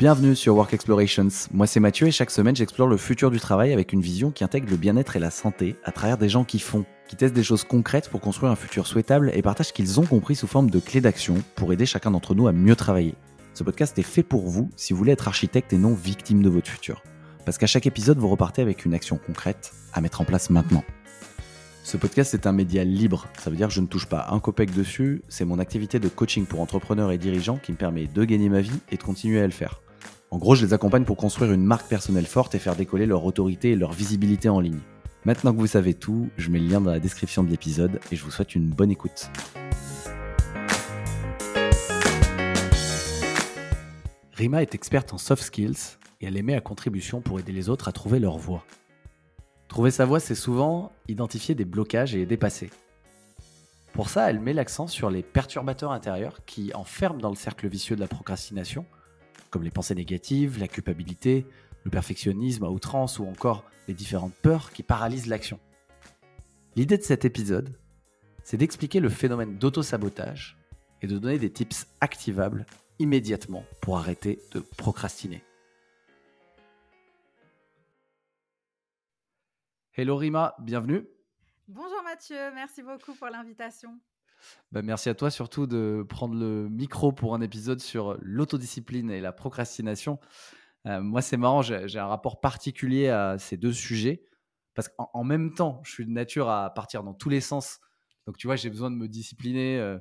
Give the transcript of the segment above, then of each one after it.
Bienvenue sur Work Explorations. Moi c'est Mathieu et chaque semaine j'explore le futur du travail avec une vision qui intègre le bien-être et la santé à travers des gens qui font, qui testent des choses concrètes pour construire un futur souhaitable et partagent ce qu'ils ont compris sous forme de clés d'action pour aider chacun d'entre nous à mieux travailler. Ce podcast est fait pour vous si vous voulez être architecte et non victime de votre futur. Parce qu'à chaque épisode vous repartez avec une action concrète à mettre en place maintenant. Ce podcast est un média libre, ça veut dire que je ne touche pas un copec dessus, c'est mon activité de coaching pour entrepreneurs et dirigeants qui me permet de gagner ma vie et de continuer à le faire. En gros, je les accompagne pour construire une marque personnelle forte et faire décoller leur autorité et leur visibilité en ligne. Maintenant que vous savez tout, je mets le lien dans la description de l'épisode et je vous souhaite une bonne écoute. Rima est experte en soft skills et elle les met à contribution pour aider les autres à trouver leur voie. Trouver sa voie, c'est souvent identifier des blocages et les dépasser. Pour ça, elle met l'accent sur les perturbateurs intérieurs qui enferment dans le cercle vicieux de la procrastination, comme les pensées négatives, la culpabilité, le perfectionnisme à outrance ou encore les différentes peurs qui paralysent l'action. L'idée de cet épisode, c'est d'expliquer le phénomène d'auto-sabotage et de donner des tips activables immédiatement pour arrêter de procrastiner. Hello Rima, bienvenue. Bonjour Mathieu, merci beaucoup pour l'invitation. Bah, merci à toi surtout de prendre le micro pour un épisode sur l'autodiscipline et la procrastination. Euh, moi, c'est marrant, j'ai un rapport particulier à ces deux sujets parce qu'en même temps, je suis de nature à partir dans tous les sens. Donc, tu vois, j'ai besoin de me discipliner. Euh,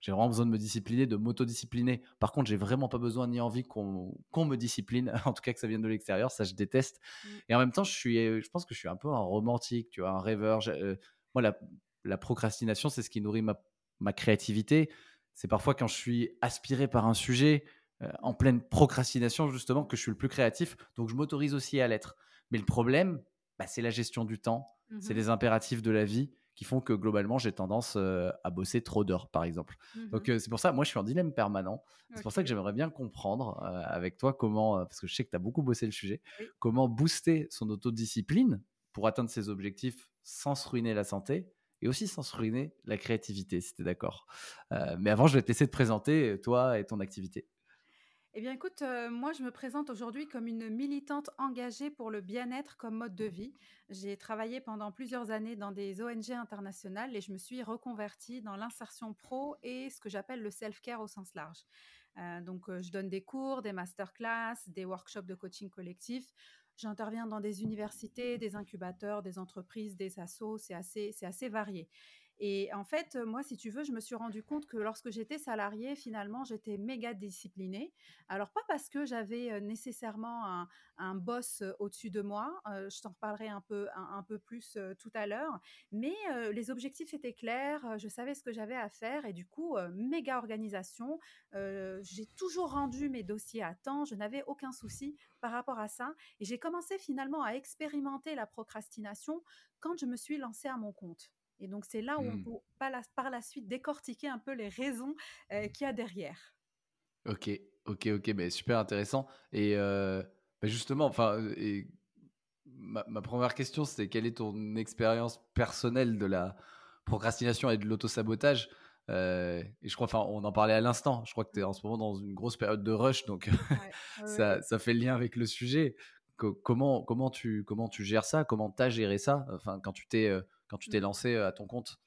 j'ai vraiment besoin de me discipliner, de m'autodiscipliner. Par contre, j'ai vraiment pas besoin ni envie qu'on me discipline, en tout cas que ça vienne de l'extérieur, ça je déteste. Mmh. Et en même temps, je, suis, je pense que je suis un peu un romantique, tu vois, un rêveur. Euh, moi, la, la procrastination, c'est ce qui nourrit ma, ma créativité. C'est parfois quand je suis aspiré par un sujet, euh, en pleine procrastination, justement, que je suis le plus créatif. Donc, je m'autorise aussi à l'être. Mais le problème, bah, c'est la gestion du temps, c'est mmh les impératifs de la vie qui font que globalement j'ai tendance à bosser trop d'heures par exemple. Mmh Donc c'est pour ça, moi je suis en dilemme permanent. C'est pour ça que j'aimerais bien comprendre avec toi comment, parce que je sais que tu as beaucoup bossé le sujet, comment booster son autodiscipline pour atteindre ses objectifs sans se ruiner la santé et aussi sans se ruiner la créativité, si tu es d'accord. mais avant, je vais te laisser te présenter, toi et ton activité. Eh bien, écoute, euh, moi, je me présente aujourd'hui comme une militante engagée pour le bien-être comme mode de vie. J'ai travaillé pendant plusieurs années dans des ONG internationales et je me suis reconvertie dans l'insertion pro et ce que j'appelle le self-care au sens large. Euh, donc, euh, je donne des cours, des masterclass, des workshops de coaching collectif. J'interviens dans des universités, des incubateurs, des entreprises, des assos. C'est assez, c'est assez varié. Et en fait, moi, si tu veux, je me suis rendu compte que lorsque j'étais salariée, finalement, j'étais méga disciplinée. Alors, pas parce que j'avais nécessairement un, boss au-dessus de moi, je t'en reparlerai un peu, un, peu plus tout à l'heure, mais les objectifs étaient clairs, je savais ce que j'avais à faire et du coup, méga organisation. j'ai toujours rendu mes dossiers à temps, je n'avais aucun souci par rapport à ça. Et j'ai commencé finalement à expérimenter la procrastination quand je me suis lancée à mon compte. Et donc, c'est là où on mmh. peut par la, suite décortiquer un peu les raisons qu'il y a derrière. Ok, ok, ok, mais super intéressant. Et bah, justement, enfin, ma, ma, première question, c'est quelle est ton expérience personnelle de la procrastination et de l'autosabotage? Et je crois, enfin, on en parlait à l'instant. Je crois que tu es en ce moment dans une grosse période de rush, donc ça, ça, fait le lien avec le sujet. comment, comment, tu, comment tu gères ça? Comment tu as géré ça? Enfin, quand tu t'es quand tu t'es lancé à ton compte?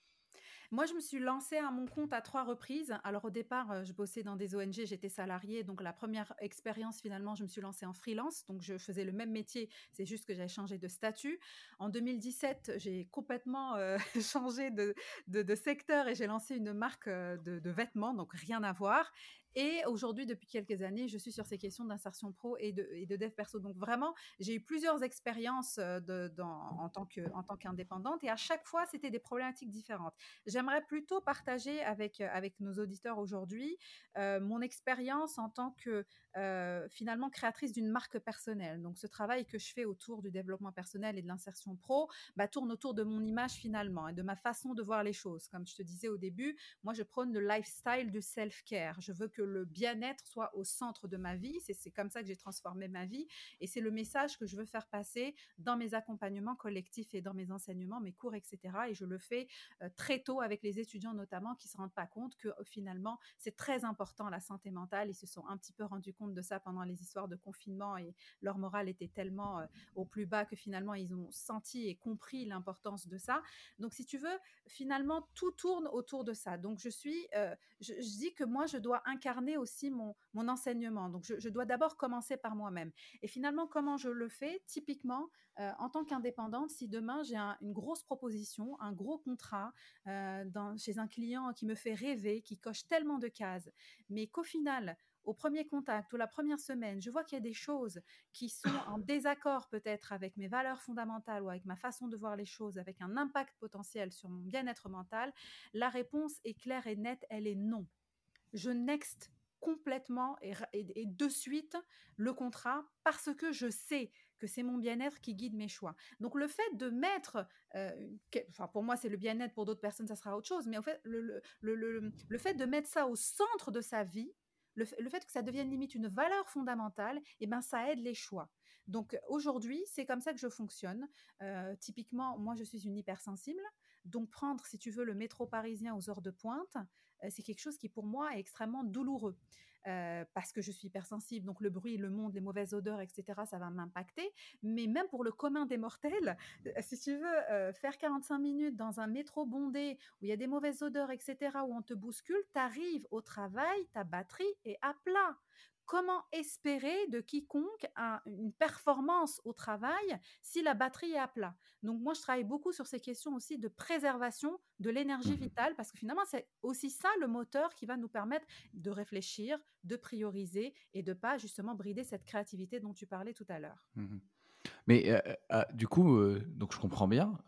Moi, je me suis lancée à mon compte à trois reprises. Alors au départ, je bossais dans des ONG, j'étais salariée. Donc la première expérience, finalement, je me suis lancée en freelance. Donc je faisais le même métier, c'est juste que j'avais changé de statut. En 2017, j'ai complètement changé de, de, secteur et j'ai lancé une marque de, de, vêtements, donc rien à voir. Et aujourd'hui, depuis quelques années, je suis sur ces questions d'insertion pro et de, dev perso. Donc vraiment, j'ai eu plusieurs expériences dans, en tant qu'indépendante et à chaque fois, c'était des problématiques différentes. J'aimerais plutôt partager avec, avec nos auditeurs aujourd'hui mon expérience en tant que finalement créatrice d'une marque personnelle. Donc ce travail que je fais autour du développement personnel et de l'insertion pro bah, tourne autour de mon image finalement et de ma façon de voir les choses. Comme je te disais au début, moi je prône le lifestyle du self-care. Je veux que le bien-être soit au centre de ma vie. C'est comme ça que j'ai transformé ma vie. Et c'est le message que je veux faire passer dans mes accompagnements collectifs et dans mes enseignements, mes cours, etc. Et je le fais euh, très tôt avec les étudiants notamment qui ne se rendent pas compte que finalement, c'est très important la santé mentale. Ils se sont un petit peu rendus compte de ça pendant les histoires de confinement et leur morale était tellement au plus bas que finalement, ils ont senti et compris l'importance de ça. Donc, si tu veux, finalement, tout tourne autour de ça. Donc, je suis, euh, je, dis que moi, je dois incarner aussi mon, mon enseignement. Donc, je, dois d'abord commencer par moi-même. Et finalement, comment je le fais? Typiquement, euh, en tant qu'indépendante, si demain j'ai une grosse proposition, un gros contrat euh, dans, chez un client qui me fait rêver, qui coche tellement de cases, mais qu'au final, au premier contact ou la première semaine, je vois qu'il y a des choses qui sont en désaccord peut-être avec mes valeurs fondamentales ou avec ma façon de voir les choses, avec un impact potentiel sur mon bien-être mental, la réponse est claire et nette, elle est non. Je next complètement et, de suite le contrat parce que je sais que c'est mon bien-être qui guide mes choix. Donc le fait de mettre, euh, pour moi c'est le bien-être, pour d'autres personnes ça sera autre chose, mais en fait le, le fait de mettre ça au centre de sa vie, le, fait que ça devienne limite une valeur fondamentale, eh ben, ça aide les choix. Donc aujourd'hui, c'est comme ça que je fonctionne. Euh, typiquement, moi, je suis une hypersensible. Donc prendre, si tu veux, le métro parisien aux heures de pointe, c'est quelque chose qui pour moi est extrêmement douloureux. Euh, parce que je suis hypersensible, donc le bruit, le monde, les mauvaises odeurs, etc., ça va m'impacter. Mais même pour le commun des mortels, euh, si tu veux euh, faire 45 minutes dans un métro bondé où il y a des mauvaises odeurs, etc., où on te bouscule, tu arrives au travail, ta batterie est à plat comment espérer de quiconque une performance au travail si la batterie est à plat? Donc moi, je travaille beaucoup sur ces questions aussi de préservation de l'énergie mmh vitale, parce que finalement, c'est aussi ça le moteur qui va nous permettre de réfléchir, de prioriser et de pas justement brider cette créativité dont tu parlais tout à l'heure. Mmh Mais ah, du coup, donc je comprends bien,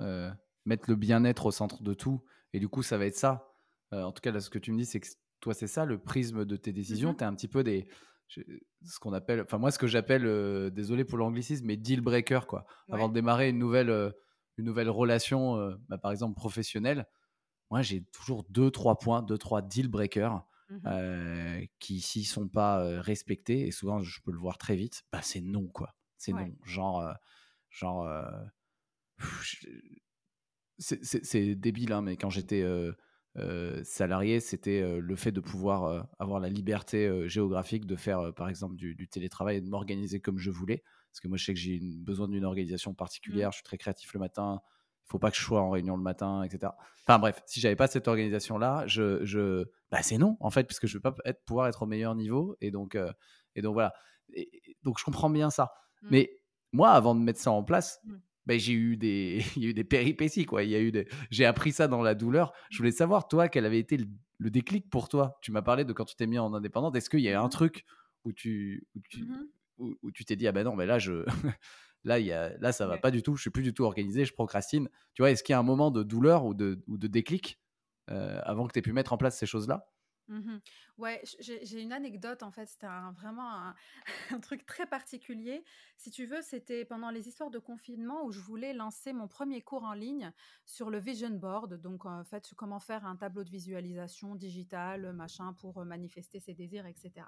mettre le bien-être au centre de tout, et du coup, ça va être ça. en tout cas, là, ce que tu me dis, c'est que toi, c'est ça le prisme de tes mmh décisions. Tu es un petit peu des ce qu'on appelle, enfin moi ce que j'appelle, euh, désolé pour l'anglicisme, mais deal breaker quoi. Avant de démarrer une nouvelle, euh, une nouvelle relation, euh, bah, par exemple professionnelle, moi j'ai toujours deux trois points, deux trois deal breakers mmh qui s'ils sont pas respectés et souvent je peux le voir très vite, bah c'est non quoi, c'est non. Genre, genre, c'est débile hein, mais quand j'étais euh, salarié, c'était euh, le fait de pouvoir euh, avoir la liberté géographique de faire, par exemple, du, télétravail et de m'organiser comme je voulais. Parce que moi, je sais que j'ai besoin d'une organisation particulière. Mmh. Je suis très créatif le matin. Il faut pas que je sois en réunion le matin, etc. Enfin bref, si j'avais pas cette organisation-là, je, je... Bah, c'est non en fait, parce que je vais pas être, pouvoir être au meilleur niveau. Et donc, et donc voilà. donc je comprends bien ça. Mmh. Mais moi, avant de mettre ça en place, mmh. Ben, j'ai eu des, il y a eu des péripéties quoi. Il y a eu des, j'ai appris ça dans la douleur. Je voulais savoir toi quel avait été le, déclic pour toi? Tu m'as parlé de quand tu t'es mis en indépendante. Est-ce qu'il y a un truc où tu, où tu, mmh où, tu t'es dit ah ben non mais là je, là y a, là ça va pas du tout. Je suis plus du tout organisé. Je procrastine. Tu vois, est-ce qu'il y a un moment de douleur ou de, ou de déclic euh, avant que tu aies pu mettre en place ces choses là? Mmh ouais, j'ai une anecdote en fait, c'était vraiment un, truc très particulier. Si tu veux, c'était pendant les histoires de confinement où je voulais lancer mon premier cours en ligne sur le vision board, donc en fait comment faire un tableau de visualisation digital, machin, pour manifester ses désirs, etc.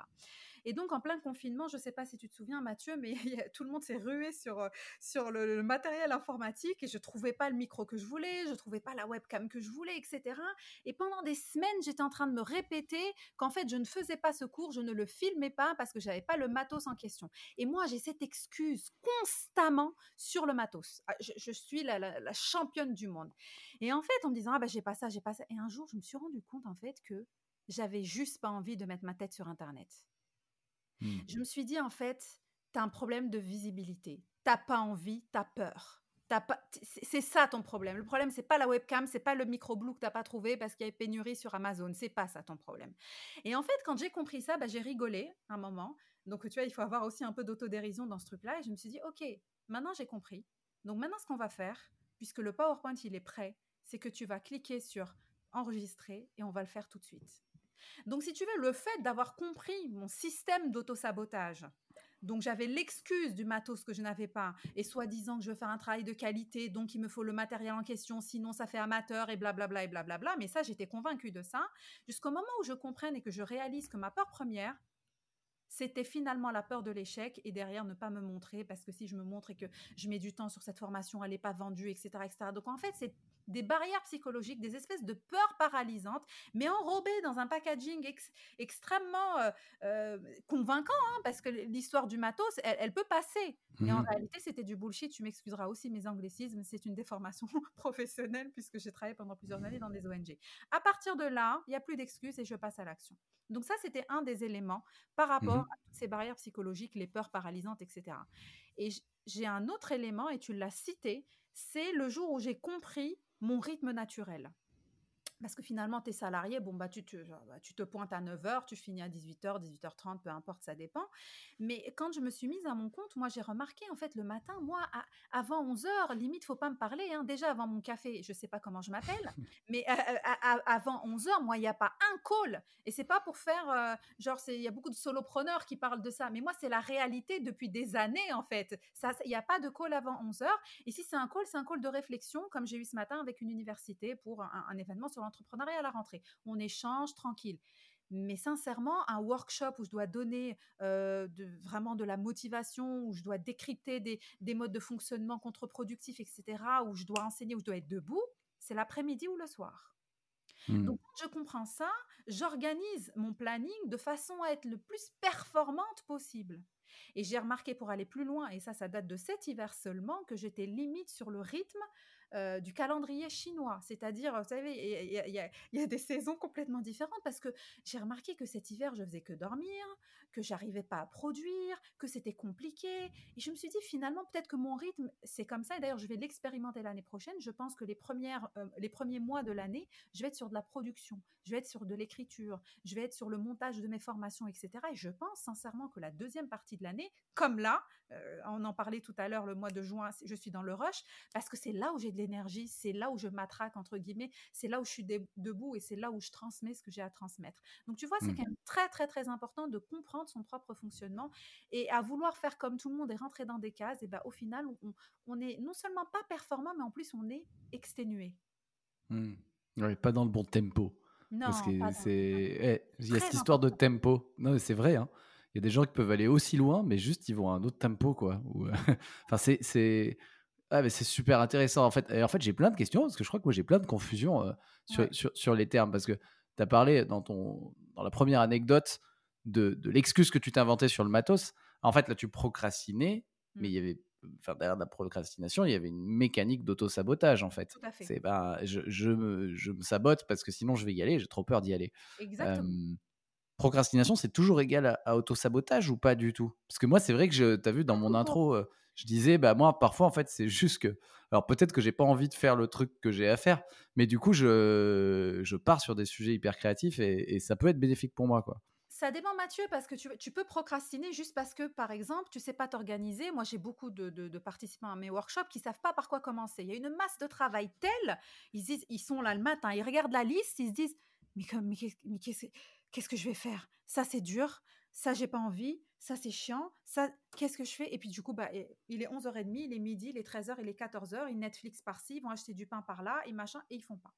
Et donc, en plein confinement, je ne sais pas si tu te souviens, Mathieu, mais tout le monde s'est rué sur, euh, sur le, matériel informatique et je trouvais pas le micro que je voulais, je trouvais pas la webcam que je voulais, etc. Et pendant des semaines, j'étais en train de me répéter qu'en fait, je ne faisais pas ce cours, je ne le filmais pas parce que je n'avais pas le matos en question. Et moi, j'ai cette excuse constamment sur le matos. Ah, je, suis la, la, championne du monde. Et en fait, en me disant, ah bah, j'ai pas ça, j'ai pas ça. Et un jour, je me suis rendu compte, en fait, que j'avais juste pas envie de mettre ma tête sur Internet. Mmh. Je me suis dit, en fait, tu as un problème de visibilité. T'as pas envie, tu as peur. C'est ça ton problème. Le problème, c'est pas la webcam, c'est pas le micro-blue que t'as pas trouvé parce qu'il y a pénurie sur Amazon. C'est pas ça ton problème. Et en fait, quand j'ai compris ça, bah, j'ai rigolé un moment. Donc, tu vois, il faut avoir aussi un peu d'autodérision dans ce truc-là. Et je me suis dit, OK, maintenant j'ai compris. Donc, maintenant, ce qu'on va faire, puisque le PowerPoint, il est prêt, c'est que tu vas cliquer sur enregistrer et on va le faire tout de suite. Donc, si tu veux, le fait d'avoir compris mon système d'autosabotage, Donc j'avais l'excuse du matos que je n'avais pas et soi-disant que je veux faire un travail de qualité, donc il me faut le matériel en question, sinon ça fait amateur et blablabla et blablabla. Mais ça, j'étais convaincue de ça jusqu'au moment où je comprenne et que je réalise que ma peur première, c'était finalement la peur de l'échec et derrière ne pas me montrer parce que si je me montre et que je mets du temps sur cette formation, elle n'est pas vendue, etc., etc. Donc en fait, c'est des barrières psychologiques, des espèces de peurs paralysantes, mais enrobées dans un packaging extrêmement euh, euh, convaincant, hein, parce que l'histoire du matos, elle, peut passer. Mais en mmh réalité, c'était du bullshit. Tu m'excuseras aussi mes anglicismes, c'est une déformation professionnelle puisque j'ai travaillé pendant plusieurs années dans des ONG. À partir de là, il n'y a plus d'excuses et je passe à l'action. Donc ça, c'était un des éléments par mmh rapport à toutes ces barrières psychologiques, les peurs paralysantes, etc. Et j'ai un autre élément, et tu l'as cité, c'est le jour où j'ai compris mon rythme naturel. Parce que finalement, tu es salarié, bon, bah, tu, te, bah, tu te pointes à 9h, tu finis à 18h, 18h30, peu importe, ça dépend. Mais quand je me suis mise à mon compte, moi, j'ai remarqué, en fait, le matin, moi, avant 11h, limite, faut pas me parler. Hein. Déjà, avant mon café, je sais pas comment je m'appelle, mais avant 11h, moi, il n'y a pas un call. Et c'est pas pour faire, euh, genre, il y a beaucoup de solopreneurs qui parlent de ça. Mais moi, c'est la réalité depuis des années, en fait. Il n'y a pas de call avant 11h. Et si c'est un call, c'est un call de réflexion, comme j'ai eu ce matin avec une université pour un, un événement sur l'entrepreneuriat à la rentrée. On échange tranquille. Mais sincèrement, un workshop où je dois donner euh, de, vraiment de la motivation, où je dois décrypter des, des modes de fonctionnement contre-productifs, etc., où je dois enseigner, où je dois être debout, c'est l'après-midi ou le soir. Mmh. Donc, quand je comprends ça, j'organise mon planning de façon à être le plus performante possible. Et j'ai remarqué pour aller plus loin, et ça, ça date de cet hiver seulement, que j'étais limite sur le rythme euh, du calendrier chinois. C'est-à-dire, vous savez, il y, a des saisons complètement différentes parce que j'ai remarqué que cet hiver, je faisais que dormir, que j'arrivais pas à produire, que c'était compliqué. Et je me suis dit, finalement, peut-être que mon rythme, c'est comme ça. Et d'ailleurs, je vais l'expérimenter l'année prochaine. Je pense que les, premières, euh, les premiers mois de l'année, je vais être sur de la production, je vais être sur de l'écriture, je vais être sur le montage de mes formations, etc. Et je pense sincèrement que la deuxième partie de l'année, comme là, euh, on en parlait tout à l'heure, le mois de juin, je suis dans le rush, parce que c'est là où j'ai de l'énergie, c'est là où je m'attraque, entre guillemets, c'est là où je suis debout et c'est là où je transmets ce que j'ai à transmettre. Donc tu vois, c'est mmh. quand même très, très, très important de comprendre son propre fonctionnement et à vouloir faire comme tout le monde et rentrer dans des cases, et ben, au final, on, on est non seulement pas performant, mais en plus, on est exténué. Mmh. Oui, pas dans le bon tempo. Non, parce que c'est. Eh, il y a cette histoire de tempo. Non, c'est vrai. Hein. Il y a des gens qui peuvent aller aussi loin, mais juste ils vont à un autre tempo, quoi. enfin, c'est, c'est, ah, mais c'est super intéressant. En fait, et en fait, j'ai plein de questions parce que je crois que moi j'ai plein de confusion euh, sur, sur, sur, les termes parce que tu as parlé dans ton dans la première anecdote de, de l'excuse que tu t'es inventée sur le matos. En fait, là, tu procrastinais, mais il y mmh. avait enfin, derrière la procrastination, il y avait une mécanique d'auto-sabotage en fait. C'est bah, je, je, me, je, me, sabote parce que sinon je vais y aller, j'ai trop peur d'y aller. Exactement procrastination, c'est toujours égal à, auto-sabotage ou pas du tout? Parce que moi, c'est vrai que tu as vu dans mon intro, euh, je disais, bah moi, parfois, en fait, c'est juste que. Alors peut-être que j'ai pas envie de faire le truc que j'ai à faire, mais du coup, je, je pars sur des sujets hyper créatifs et, ça peut être bénéfique pour moi, quoi. Ça dépend, Mathieu, parce que tu, tu, peux procrastiner juste parce que, par exemple, tu sais pas t'organiser. Moi, j'ai beaucoup de, de, participants à mes workshops qui savent pas par quoi commencer. Il y a une masse de travail telle, ils, disent, ils sont là le matin, ils regardent la liste, ils se disent, mais, mais, mais qu'est-ce que je vais faire? Ça, c'est dur. Ça, j'ai pas envie. Ça, c'est chiant. Ça, qu'est-ce que je fais? Et puis, du coup, bah, il est 11h30, il est midi, il est 13h, il est 14h. Ils Netflix par-ci, ils vont acheter du pain par-là et machin, et ils font pas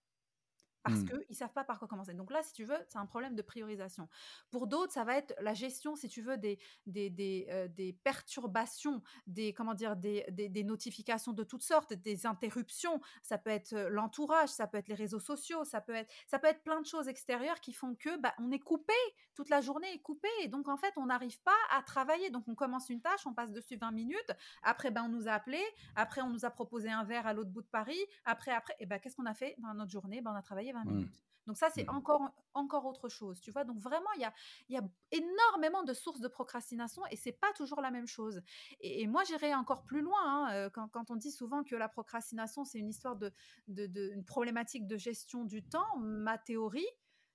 parce mmh. qu'ils ne savent pas par quoi commencer. Donc là, si tu veux, c'est un problème de priorisation. Pour d'autres, ça va être la gestion, si tu veux, des, des, des, euh, des perturbations, des, comment dire, des, des, notifications de toutes sortes, des interruptions. Ça peut être l'entourage, ça peut être les réseaux sociaux, ça peut être, ça peut être plein de choses extérieures qui font que bah, on est coupé, toute la journée est coupée. Et donc, en fait, on n'arrive pas à travailler. Donc, on commence une tâche, on passe dessus 20 minutes. Après, ben, on nous a appelé. Après, on nous a proposé un verre à l'autre bout de Paris. Après, après, et ben, qu'est-ce qu'on a fait dans notre journée? Ben, On a travaillé Mmh. Donc ça, c'est mmh. encore, encore autre chose, tu vois. Donc vraiment, il y a, y a énormément de sources de procrastination et c'est pas toujours la même chose. Et, moi, j'irai encore plus loin hein, euh, quand, quand, on dit souvent que la procrastination, c'est une histoire de, de, de, une problématique de gestion du temps. Ma théorie,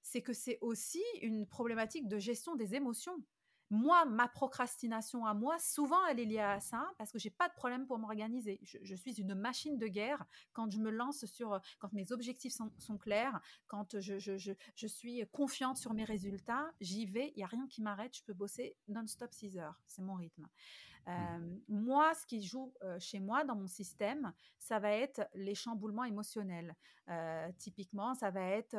c'est que c'est aussi une problématique de gestion des émotions. Moi, ma procrastination à moi, souvent, elle est liée à ça parce que j'ai pas de problème pour m'organiser. Je, suis une machine de guerre quand je me lance sur, quand mes objectifs sont, clairs, quand je, je, suis confiante sur mes résultats, j'y vais, il y a rien qui m'arrête, je peux bosser non-stop 6 heures, c'est mon rythme. Mmh. moi, ce qui joue chez moi dans mon système, ça va être les chamboulements émotionnels. typiquement, ça va être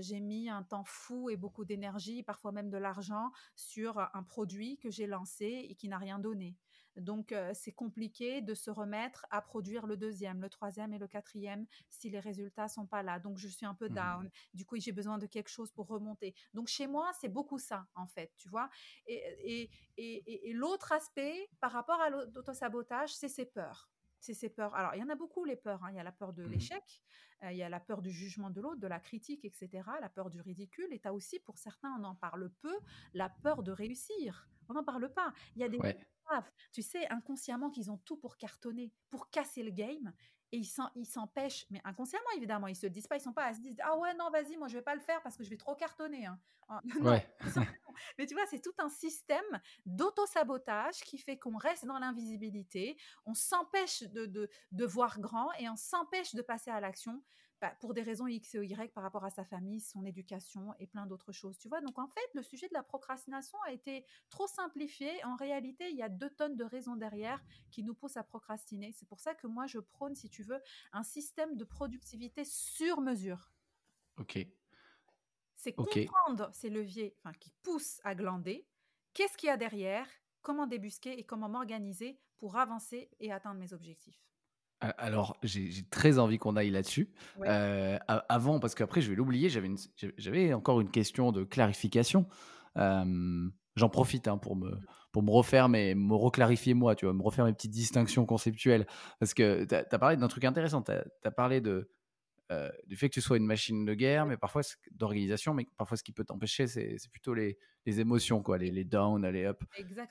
j'ai mis un temps fou et beaucoup d'énergie, parfois même de l'argent, sur un produit que j'ai lancé et qui n'a rien donné. Donc, c'est compliqué de se remettre à produire le deuxième, le troisième et le quatrième si les résultats sont pas là. Donc, je suis un peu mmh down. Du coup, j'ai besoin de quelque chose pour remonter. Donc, chez moi, c'est beaucoup ça, en fait, tu vois? Et, et, et, l'autre aspect par rapport à l'autosabotage, c'est ses peurs c'est ses peurs. Alors, il y en a beaucoup, les peurs. Hein. Il y a la peur de mmh l'échec, il y a la peur du jugement de l'autre, de la critique, etc., la peur du ridicule. Et tu as aussi, pour certains, on en parle peu, la peur de réussir. On n'en parle pas. Il y a des tu sais, inconsciemment, qu'ils ont tout pour cartonner, pour casser le game. Et ils s'empêchent, mais inconsciemment évidemment, ils se disent pas, ils sont pas, ils se disent ah ouais non vas-y moi je vais pas le faire parce que je vais trop cartonner. Hein. Ah, mais tu vois c'est tout un système d'auto-sabotage qui fait qu'on reste dans l'invisibilité, on s'empêche de, de, de, voir grand et on s'empêche de passer à l'action bah, pour des raisons X ou Y par rapport à sa famille, son éducation et plein d'autres choses. Tu vois, donc en fait, le sujet de la procrastination a été trop simplifié. En réalité, il y a deux tonnes de raisons derrière qui nous poussent à procrastiner. C'est pour ça que moi, je prône, si tu veux, un système de productivité sur mesure. Ok. C'est comprendre ces leviers enfin, qui poussent à glander. Qu'est-ce qu'il y a derrière? Comment débusquer et comment m'organiser pour avancer et atteindre mes objectifs? Alors, j'ai très envie qu'on aille là-dessus. Euh, avant, parce qu'après, je vais l'oublier, j'avais encore une question de clarification. J'en profite hein, pour, me, pour me refaire, mais me reclarifier moi, tu vois, me refaire mes petites distinctions conceptuelles. Parce que tu as, parlé d'un truc intéressant. Tu as, parlé de, euh, du fait que tu sois une machine de guerre, mais parfois d'organisation, mais parfois ce qui peut t'empêcher, c'est plutôt les, les, émotions, quoi, les, les downs, les up.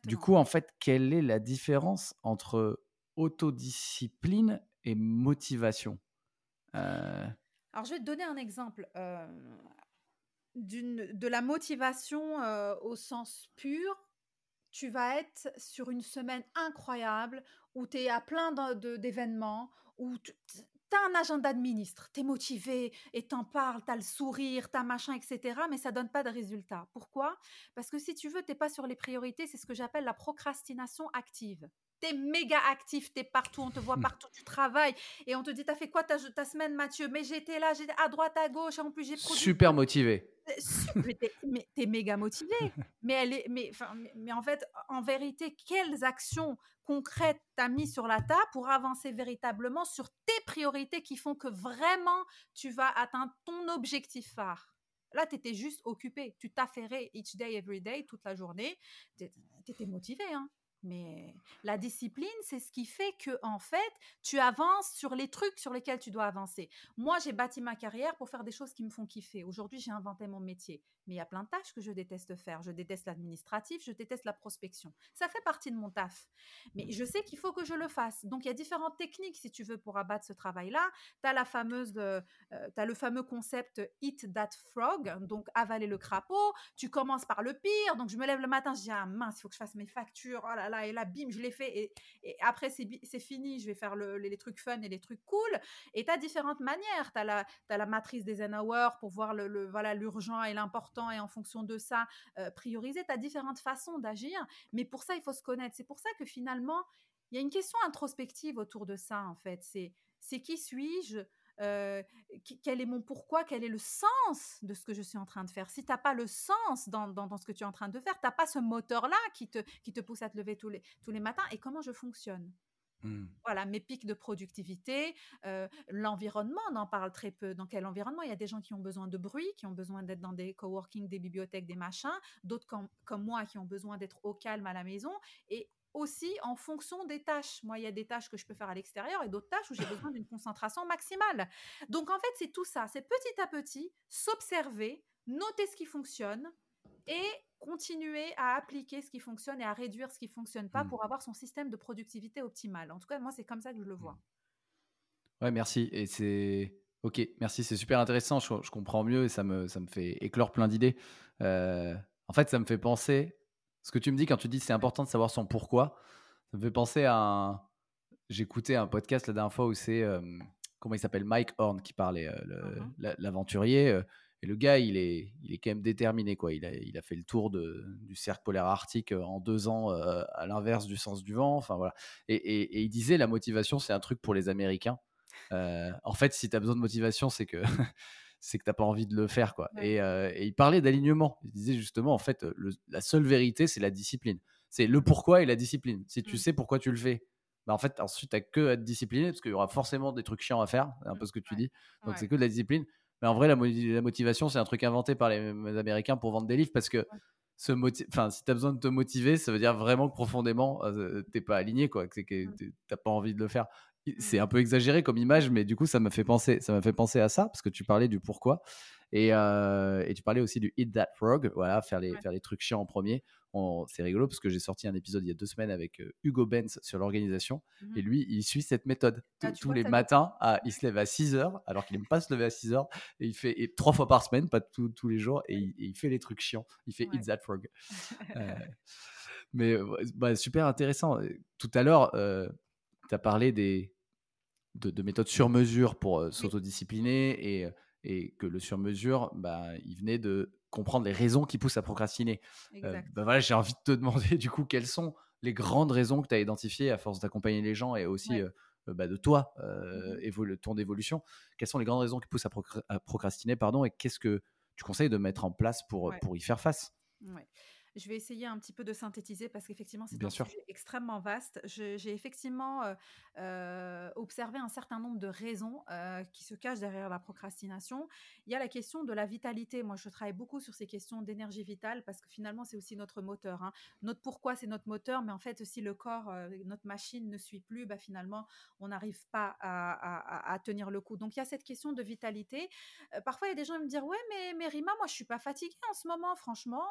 Du coup, en fait, quelle est la différence entre autodiscipline et motivation euh Alors, je vais te donner un exemple euh, de la motivation euh, au sens pur. Tu vas être sur une semaine incroyable où tu es à plein d'événements, où tu as un agenda de ministre, tu es motivé et t'en parles, tu as le sourire, tu as machin, etc. Mais ça donne pas de résultat. Pourquoi? Parce que si tu veux, tu pas sur les priorités, c'est ce que j'appelle la procrastination active t'es méga actif, t'es partout, on te voit partout, tu travailles et on te dit t'as fait quoi ta, ta semaine Mathieu? Mais j'étais là, j'étais à droite, à gauche, en plus j'ai produit. Super motivé. Mais t'es méga motivé. Mais, elle est, mais, mais en fait, en vérité, quelles actions concrètes t'as mis sur la table pour avancer véritablement sur tes priorités qui font que vraiment tu vas atteindre ton objectif phare? Là, tu étais juste occupé. Tu t'affairais each day, every day, toute la journée. Tu étais motivé. Hein mais la discipline, c'est ce qui fait que, en fait, tu avances sur les trucs sur lesquels tu dois avancer. Moi, j'ai bâti ma carrière pour faire des choses qui me font kiffer. Aujourd'hui, j'ai inventé mon métier. Mais il y a plein de tâches que je déteste faire. Je déteste l'administratif, je déteste la prospection. Ça fait partie de mon taf. Mais je sais qu'il faut que je le fasse. Donc, il y a différentes techniques, si tu veux, pour abattre ce travail-là. Tu as la fameuse, euh, euh, le fameux concept Eat That Frog, donc avaler le crapaud. Tu commences par le pire. Donc, je me lève le matin, je dis, ah mince, il faut que je fasse mes factures. Oh là et là, bim, je l'ai fait. Et, après, c'est fini. Je vais faire le, les, trucs fun et les trucs cool. Et tu as différentes manières. Tu as, la, matrice des Eisenhower pour voir l'urgent le, voilà, et l'important et en fonction de ça, euh, prioriser. Tu as différentes façons d'agir, mais pour ça, il faut se connaître. C'est pour ça que finalement, il y a une question introspective autour de ça, en fait. C'est qui suis-je? Euh, quel est mon pourquoi, quel est le sens de ce que je suis en train de faire? Si tu n'as pas le sens dans, dans, ce que tu es en train de faire, tu n'as pas ce moteur-là qui te, qui te pousse à te lever tous les, tous les matins, et comment je fonctionne? Mmh. Voilà, mes pics de productivité, l'environnement, on en parle très peu. Dans quel environnement? Il y a des gens qui ont besoin de bruit, qui ont besoin d'être dans des coworking, des bibliothèques, des machins, d'autres comme, comme, moi qui ont besoin d'être au calme à la maison. Et aussi en fonction des tâches. Moi, il y a des tâches que je peux faire à l'extérieur et d'autres tâches où j'ai besoin d'une concentration maximale. Donc, en fait, c'est tout ça. C'est petit à petit s'observer, noter ce qui fonctionne et continuer à appliquer ce qui fonctionne et à réduire ce qui fonctionne pas mmh. pour avoir son système de productivité optimal. En tout cas, moi, c'est comme ça que je le vois. Mmh. Ouais, merci. Et c'est ok, merci, c'est super intéressant. Je, comprends mieux et ça me, ça me fait éclore plein d'idées. Euh, en fait, ça me fait penser Ce que tu me dis quand tu dis c'est important de savoir son pourquoi, ça me fait penser à un. J'écoutais un podcast la dernière fois où c'est. euh, comment il s'appelle Mike Horn qui parlait, euh, la- l'aventurier. euh, et le gars, il est, il est quand même déterminé. Quoi. Il, a, il a fait le tour de, du cercle polaire arctique en deux ans, à l'inverse du sens du vent. Enfin, voilà. et, et- et il disait la motivation, c'est un truc pour les Américains. En fait, si tu as besoin de motivation, c'est que. c'est que t'as pas envie de le faire quoi. Ouais. Et, euh, et il parlait d'alignement. Il disait justement en fait le- la seule vérité c'est la discipline. C'est le pourquoi et la discipline. Si tu Mm. sais pourquoi tu le fais, bah en fait ensuite t'as que à être discipliné parce qu'il y aura forcément des trucs chiants à faire, c'est un peu ce que tu Ouais. dis. Donc Ouais. c'est que de la discipline. Mais en vrai la, mo- la motivation c'est un truc inventé par les, les Américains pour vendre des livres parce que se enfin si t'as besoin de te motiver, ça veut dire vraiment que profondément euh, t'es pas aligné quoi, que Mm. t'es- t'as pas envie de le faire. C'est un peu exagéré comme image, mais du coup ça m'a fait penser, ça m'a fait penser à ça parce que tu parlais du pourquoi. Et, euh, et tu parlais aussi du Hit That Frog, voilà, faire les, Ouais. faire les trucs chiants en premier. C'est rigolo parce que j'ai sorti un épisode il y a deux semaines avec Hugo Benz sur l'organisation. Mhm. Et lui, il suit cette méthode. Ah, Tous- vois, les matins, à- il se lève à 6 heures, alors qu'il n'aime pas se lever à 6 heures. Et il fait et trois fois par semaine, pas tous tous les jours. Et il, et il fait les trucs chiants. Il fait Ouais. Hit That Frog. Euh, mais bah, super intéressant. Tout à l'heure, tu as parlé des, de, de méthodes sur mesure pour euh, s'autodiscipliner et, et que le sur mesure, bah, il venait de comprendre les raisons qui poussent à procrastiner. Euh, bah voilà, j'ai envie de te demander du coup quelles sont les grandes raisons que tu as identifiées à force d'accompagner les gens et aussi Ouais. euh, euh, bah, de toi, euh, évolu- ton évolution. Quelles sont les grandes raisons qui poussent à, procra- à procrastiner pardon, et qu'est-ce que tu conseilles de mettre en place pour, Ouais. pour y faire face? Ouais. Je vais essayer un petit peu de synthétiser parce qu'effectivement, c'est un sûr. sujet extrêmement vaste. J'ai effectivement euh, euh, observé un certain nombre de raisons euh, qui se cachent derrière la procrastination. Il y a la question de la vitalité. Moi, je travaille beaucoup sur ces questions d'énergie vitale parce que finalement, c'est aussi notre moteur. hein. Notre pourquoi, c'est notre moteur, mais en fait, si le corps, notre machine ne suit plus, bah, finalement, on n'arrive pas à, à- à- à tenir le coup. Donc, il y a cette question de vitalité. Parfois, il y a des gens qui me disent Ouais, mais, mais Rima, moi, je suis pas fatiguée en ce moment, franchement.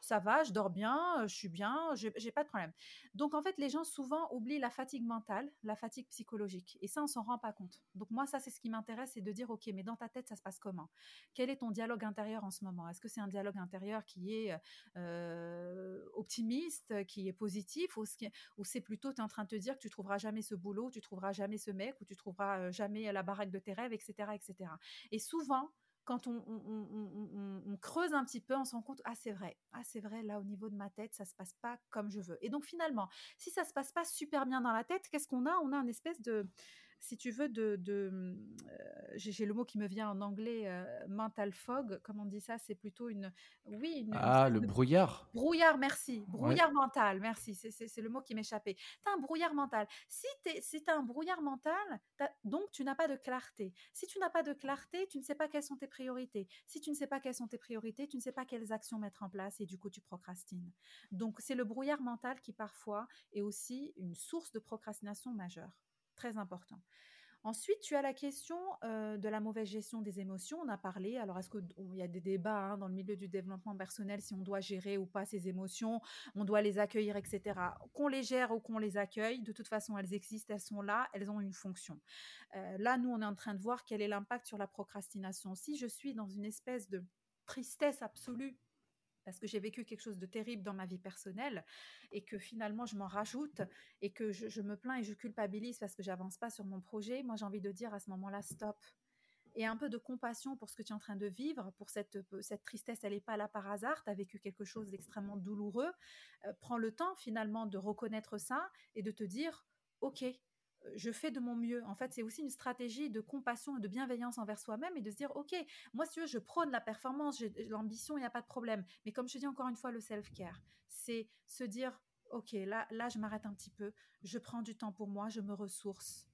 ça va, je dors bien, je suis bien, j'ai j'ai pas de problème. Donc en fait, les gens souvent oublient la fatigue mentale, la fatigue psychologique. Et ça, on s'en rend pas compte. Donc moi, ça, c'est ce qui m'intéresse, c'est de dire, OK, mais dans ta tête, ça se passe comment? Quel est ton dialogue intérieur en ce moment? Est-ce que c'est un dialogue intérieur qui est optimiste, qui est positif, ou, c'est plutôt, tu es en train de te dire que tu trouveras jamais ce boulot, tu trouveras jamais ce mec, ou tu trouveras jamais la baraque de tes rêves, etc. etc. Et souvent, quand on, creuse un petit peu, on se rend compte, ah c'est vrai, ah c'est vrai, là au niveau de ma tête, ça se passe pas comme je veux. Et donc finalement, si ça se passe pas super bien dans la tête, qu'est-ce qu'on a? On a une espèce de, si tu veux, de, de euh, j'ai le mot qui me vient en anglais, euh, mental fog, comme on dit ça, c'est plutôt une, oui, une, Ah, le brouillard Brouillard, merci. Brouillard mental, merci. C'est- le mot qui m'échappait. Tu as un brouillard mental. Si as un brouillard mental, t'as- donc tu n'as pas de clarté. Si tu n'as pas de clarté, tu ne sais pas quelles sont tes priorités. Si tu ne sais pas quelles sont tes priorités, tu ne sais pas quelles actions mettre en place et du coup tu procrastines. Donc c'est le brouillard mental qui parfois est aussi une source de procrastination majeure. Très important. Ensuite, tu as la question euh, de la mauvaise gestion des émotions. On a parlé. Alors, est-ce qu'il y a des débats hein, dans le milieu du développement personnel si on doit gérer ou pas ces émotions, on doit les accueillir, etc. Qu'on les gère ou qu'on les accueille, de toute façon, elles existent, elles sont là, elles ont une fonction. Euh, là, nous, on est en train de voir quel est l'impact sur la procrastination. Si je suis dans une espèce de tristesse absolue parce que j'ai vécu quelque chose de terrible dans ma vie personnelle et que finalement je m'en rajoute et que je, me plains et je culpabilise parce que j'avance pas sur mon projet, moi j'ai envie de dire à ce moment-là stop. Et un peu de compassion pour ce que tu es en train de vivre, pour cette, cette tristesse, elle n'est pas là par hasard, tu as vécu quelque chose d'extrêmement douloureux. Euh, prends le temps finalement de reconnaître ça et de te dire, ok, je fais de mon mieux. En fait, c'est aussi une stratégie de compassion et de bienveillance envers soi-même et de se dire, OK, moi, si tu veux, je prône la performance, j'ai l'ambition, il n'y a pas de problème. Mais comme je dis encore une fois, le self-care, c'est se dire, OK, là, là, je m'arrête un petit peu, je prends du temps pour moi, je me ressource.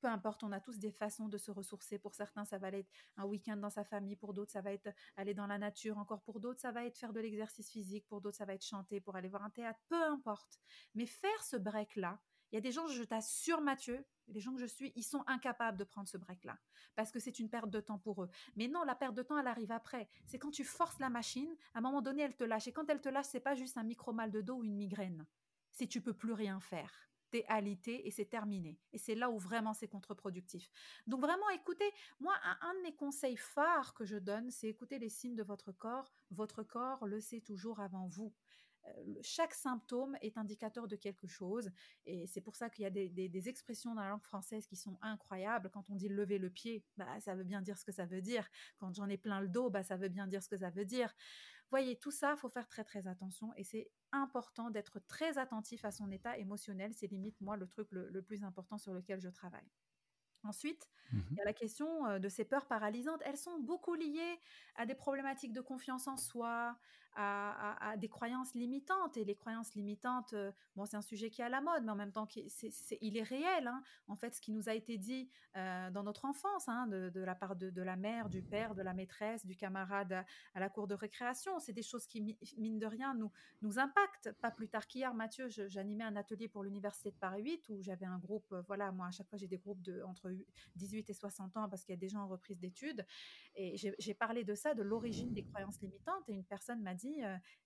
Peu importe, on a tous des façons de se ressourcer. Pour certains, ça va être un week-end dans sa famille. Pour d'autres, ça va être aller dans la nature. Encore pour d'autres, ça va être faire de l'exercice physique. Pour d'autres, ça va être chanter, pour aller voir un théâtre. Peu importe. Mais faire ce break-là, il y a des gens, je t'assure Mathieu, les gens que je suis, ils sont incapables de prendre ce break-là parce que c'est une perte de temps pour eux. Mais non, la perte de temps, elle arrive après. C'est quand tu forces la machine, à un moment donné, elle te lâche. Et quand elle te lâche, c'est pas juste un micro mal de dos ou une migraine. C'est tu peux plus rien faire. T'es alité et c'est terminé. Et c'est là où vraiment c'est contre-productif. Donc vraiment, écoutez, moi, un, un, de mes conseils phares que je donne, c'est écouter les signes de votre corps. Votre corps le sait toujours avant vous chaque symptôme est indicateur de quelque chose. Et c'est pour ça qu'il y a des, expressions dans la langue française qui sont incroyables. Quand on dit lever le pied, bah, ça veut bien dire ce que ça veut dire. Quand j'en ai plein le dos, bah, ça veut bien dire ce que ça veut dire. Voyez, tout ça, il faut faire très très attention et c'est important d'être très attentif à son état émotionnel. C'est limite, moi, le truc le plus important sur lequel je travaille. Ensuite, mmh il y a la question de ces peurs paralysantes. Elles sont beaucoup liées à des problématiques de confiance en soi, à, des croyances limitantes. Et les croyances limitantes, bon, c'est un sujet qui est à la mode, mais en même temps, il est réel. Hein. En fait, ce qui nous a été dit dans notre enfance, hein, de, la part de, la mère, du père, de la maîtresse, du camarade à, la cour de récréation, c'est des choses qui, mine de rien, nous, nous impactent. Pas plus tard qu'hier, Mathieu, j'animais un atelier pour l'Université de Paris 8 où j'avais un groupe, voilà, moi, à chaque fois, j'ai des groupes de entre 18 et 60 ans parce qu'il y a des gens en reprise d'études. Et j'ai parlé de ça, de l'origine des croyances limitantes. Et une personne m'a dit,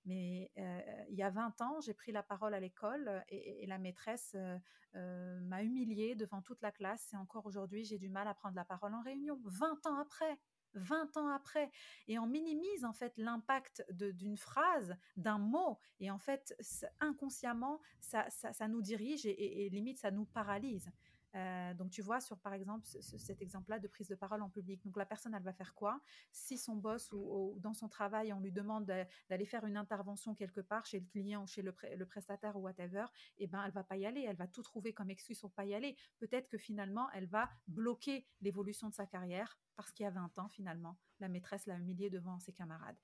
mais il y a 20 ans, j'ai pris la parole à l'école et, la maîtresse m'a humiliée devant toute la classe. Et encore aujourd'hui, j'ai du mal à prendre la parole en réunion. 20 ans après 20 ans après. Et on minimise en fait l'impact d'une phrase, d'un mot. Et en fait, inconsciemment, ça, ça, nous dirige et, et, limite, ça nous paralyse. Euh, donc, tu vois, sur par exemple cet exemple-là de prise de parole en public. Donc, la personne, elle va faire quoi? Si son boss ou, dans son travail, on lui demande d'aller faire une intervention quelque part chez le client ou chez le, prestataire ou whatever, eh ben, elle va pas y aller. Elle va tout trouver comme excuse pour pas y aller. Peut-être que finalement, elle va bloquer l'évolution de sa carrière parce qu'il y a 20 ans, finalement, la maîtresse l'a humiliée devant ses camarades.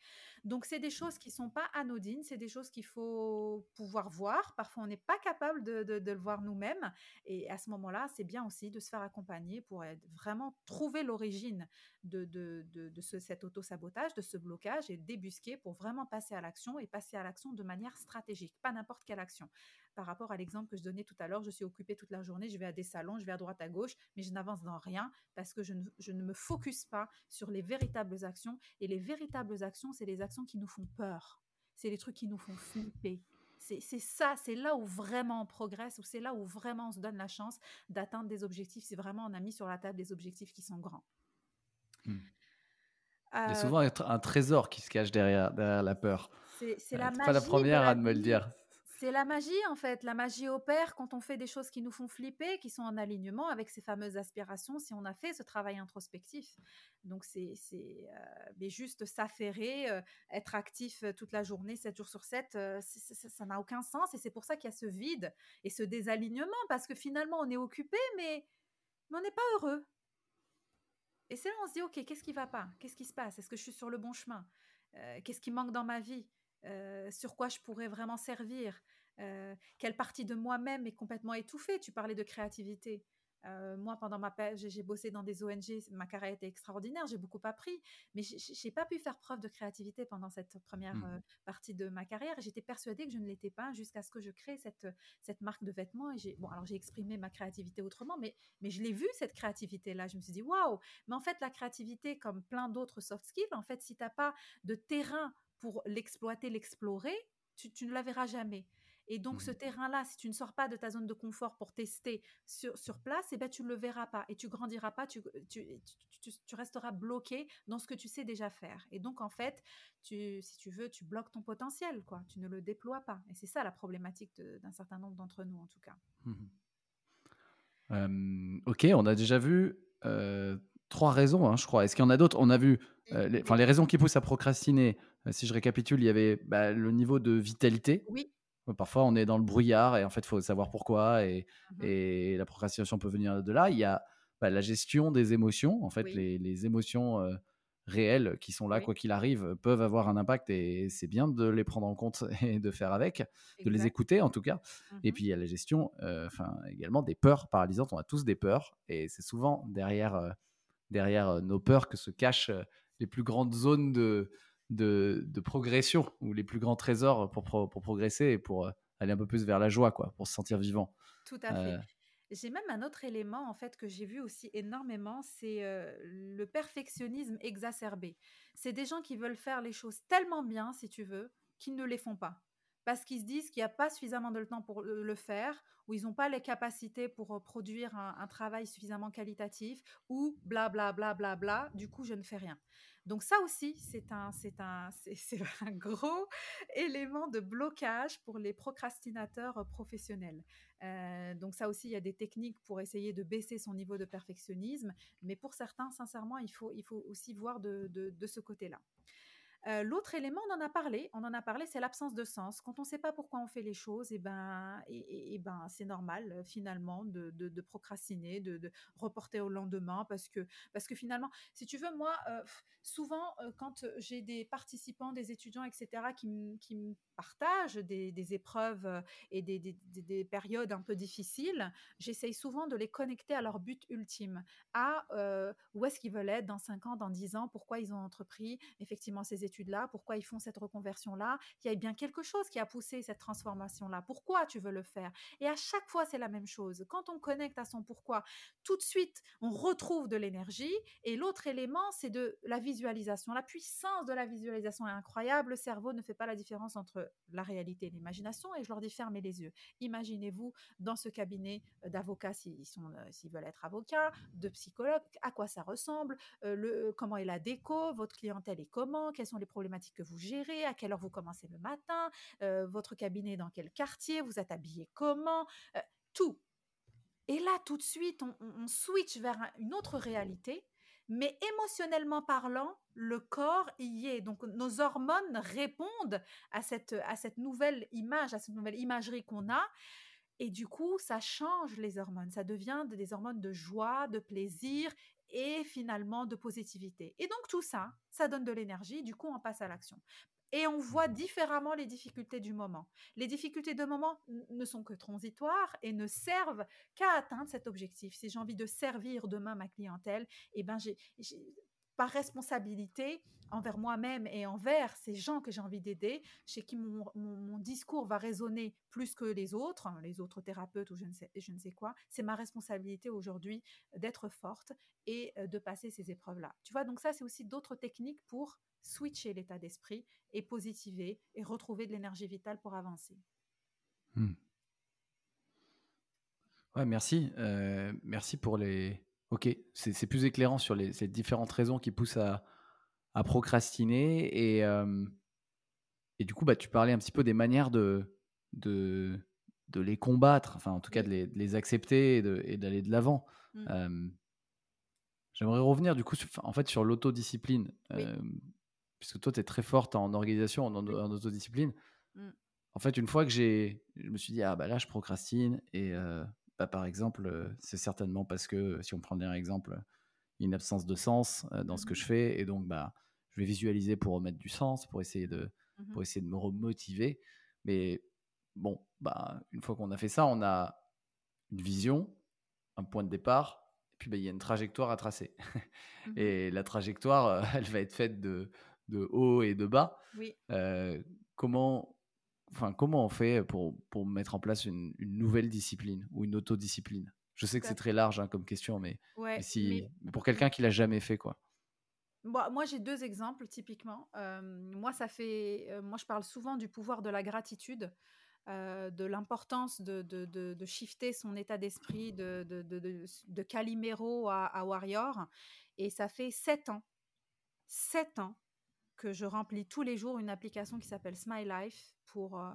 Donc, c'est des choses qui sont pas anodines, c'est des choses qu'il faut pouvoir voir. Parfois, on n'est pas capable de, le voir nous-mêmes. Et à ce moment-là, c'est bien aussi de se faire accompagner pour vraiment trouver l'origine de, de, ce, cet auto-sabotage, de ce blocage et débusquer pour vraiment passer à l'action et passer à l'action de manière stratégique, pas n'importe quelle action par rapport à l'exemple que je donnais tout à l'heure, je suis occupée toute la journée, je vais à des salons, je vais à droite, à gauche, mais je n'avance dans rien parce que je ne, me focus pas sur les véritables actions. Et les véritables actions, c'est les actions qui nous font peur. C'est les trucs qui nous font flipper. C'est ça, c'est là où vraiment on progresse, où c'est là où vraiment on se donne la chance d'atteindre des objectifs. C'est vraiment on a mis sur la table des objectifs qui sont grands. Hmm. Il y a euh, souvent un trésor qui se cache derrière, derrière la peur. C'est la magie. pas la première à me le dire. C'est la magie en fait. La magie opère quand on fait des choses qui nous font flipper, qui sont en alignement avec ces fameuses aspirations, si on a fait ce travail introspectif. Donc c'est euh, juste s'affairer, euh, être actif euh, toute la journée, 7 jours sur 7, ça n'a aucun sens. Et c'est pour ça qu'il y a ce vide et ce désalignement, parce que finalement on est occupé, mais, mais on n'est pas heureux. Et c'est là on se dit, ok, qu'est-ce qui va pas? Qu'est-ce qui se passe? Est-ce que je suis sur le bon chemin? Qu'est-ce qui manque dans ma vie? Euh, sur quoi je pourrais vraiment servir, euh, quelle partie de moi-même est complètement étouffée. Tu parlais de créativité. Euh, moi, pendant ma j'ai bossé dans des ONG, ma carrière était extraordinaire, j'ai beaucoup appris, mais j'ai pas pu faire preuve de créativité pendant cette première mmh. partie de ma carrière. J'étais persuadée que je ne l'étais pas jusqu'à ce que je crée cette, cette marque de vêtements. Et bon, alors j'ai exprimé ma créativité autrement, mais, mais je l'ai vue cette créativité-là. Je me suis dit waouh! Mais en fait, la créativité, comme plein d'autres soft skills, en fait, si tu n'as pas de terrain pour l'exploiter, l'explorer, tu, ne la verras jamais. Et donc, ce mmh terrain-là, si tu ne sors pas de ta zone de confort pour tester sur, sur place, eh ben, tu ne le verras pas et tu grandiras pas, tu, tu, tu, resteras bloqué dans ce que tu sais déjà faire. Et donc, en fait, tu, si tu veux, tu bloques ton potentiel, quoi. Tu ne le déploies pas. Et c'est ça la problématique d'un certain nombre d'entre nous, en tout cas. Mmh ok, on a déjà vu euh, trois raisons, hein, je crois. Est-ce qu'il y en a d'autres? On a vu euh, les, les raisons qui poussent à procrastiner, euh, si je récapitule, il y avait bah, le niveau de vitalité. Oui. Parfois, on est dans le brouillard et en fait, il faut savoir pourquoi. Et, mmh et, la procrastination peut venir de là. Il y a bah, la gestion des émotions. En fait, les, les, émotions euh, réelles qui sont là, quoi qu'il arrive, peuvent avoir un impact et c'est bien de les prendre en compte et de faire avec, de les écouter en tout cas. Et mmh puis, il y a la gestion enfin également des peurs paralysantes. On a tous des peurs et c'est souvent derrière, derrière nos peurs que se cachent les plus grandes zones de, de, progression ou les plus grands trésors pour, pour progresser et pour euh, aller un peu plus vers la joie, quoi, pour se sentir vivant. Tout à fait. Euh. J'ai même un autre élément en fait que j'ai vu aussi énormément, c'est euh, le perfectionnisme exacerbé. C'est des gens qui veulent faire les choses tellement bien, si tu veux, qu'ils ne les font pas. Parce qu'ils se disent qu'il n'y a pas suffisamment de temps pour le faire, ou ils n'ont pas les capacités pour produire un, travail suffisamment qualitatif, ou bla bla bla bla bla, du coup je ne fais rien. Donc ça aussi, c'est un, c'est un, c'est, un gros élément de blocage pour les procrastinateurs professionnels. donc ça aussi, il y a des techniques pour essayer de baisser son niveau de perfectionnisme, mais pour certains, sincèrement, il faut, il faut aussi voir de, de ce côté-là. L'autre élément, on en a parlé, on en a parlé, c'est l'absence de sens. Quand on ne sait pas pourquoi on fait les choses, et eh ben, et, ben, c'est normal finalement de, procrastiner, de, reporter au lendemain, parce que, parce que finalement, si tu veux, moi, souvent, quand j'ai des participants, des étudiants, etc., qui, me partagent des, épreuves et des, des, périodes un peu difficiles, j'essaye souvent de les connecter à leur but ultime, à où est-ce qu'ils veulent être dans 5 ans, dans 10 ans, pourquoi ils ont entrepris effectivement ces études là pourquoi ils font cette reconversion-là. Il y a bien quelque chose qui a poussé cette transformation-là. Pourquoi tu veux le faire? Et à chaque fois, c'est la même chose. Quand on connecte à son pourquoi, tout de suite, on retrouve de l'énergie. Et l'autre élément, c'est de la visualisation. La puissance de la visualisation est incroyable. Le cerveau ne fait pas la différence entre la réalité et l'imagination. Et je leur dis fermez les yeux. Imaginez-vous dans ce cabinet euh, d'avocats euh, s'ils veulent être avocats, de psychologues, à quoi ça ressemble, euh, comment est la déco, votre clientèle est comment, quels sont les problématiques que vous gérez, à quelle heure vous commencez le matin, euh, votre cabinet dans quel quartier, vous êtes habillé comment, euh, tout. Et là, tout de suite, on, switch vers une autre réalité, mais émotionnellement parlant, le corps y est. Donc nos hormones répondent à cette, à cette nouvelle image, à cette nouvelle imagerie qu'on a. Et du coup, ça change les hormones. Ça devient des hormones de joie, de plaisir et finalement de positivité. Et donc tout ça, ça donne de l'énergie, du coup on passe à l'action. Et on voit différemment les difficultés du moment. Les difficultés de moment ne sont que transitoires et ne servent qu'à atteindre cet objectif. Si j'ai envie de servir demain ma clientèle, eh ben j'ai par responsabilité envers moi-même et envers ces gens que j'ai envie d'aider, chez qui mon, discours va résonner plus que les autres, hein, les autres thérapeutes ou je ne sais, quoi, c'est ma responsabilité aujourd'hui d'être forte et euh, de passer ces épreuves-là. Tu vois, donc ça, c'est aussi d'autres techniques pour switcher l'état d'esprit et positiver et retrouver de l'énergie vitale pour avancer. Hmm. Ouais, merci. Euh, merci pour les, Ok, c'est plus éclairant sur les, ces différentes raisons qui poussent à, procrastiner. Et, et du coup, bah, tu parlais un petit peu des manières de, de, de les combattre, enfin en tout cas de les, accepter et d'aller de l'avant. Mmh. J'aimerais revenir du coup sur, en fait, sur l'autodiscipline. Puisque toi, tu es très forte en organisation, en, en autodiscipline. Mmh. En fait, une fois que j'ai, je me suis dit, ah bah là, je procrastine et bah, par exemple, c'est certainement parce que, si on prend le dernier exemple, une absence de sens dans ce que je mmh fais, et donc bah, je vais visualiser pour remettre du sens, pour essayer de, mmh pour essayer de me remotiver. Mais bon, bah, une fois qu'on a fait ça, on a une vision, un point de départ, et puis bah, il y a une trajectoire à tracer. Mmh et la trajectoire, elle va être faite de, de haut et de bas. Oui. comment enfin, comment on fait pour, pour mettre en place une, nouvelle discipline ou une autodiscipline? Je sais que c'est très large hein, comme question, mais, si, pour quelqu'un qui l'a jamais fait, quoi. moi, j'ai deux exemples typiquement. moi, ça fait, moi, je parle souvent du pouvoir de la gratitude. de l'importance de, de, de, shifter son état d'esprit de, de, de, Calimero à, à, Warrior. Et ça fait sept ans, sept ans que je remplis tous les jours une application qui s'appelle Smile Life pour euh,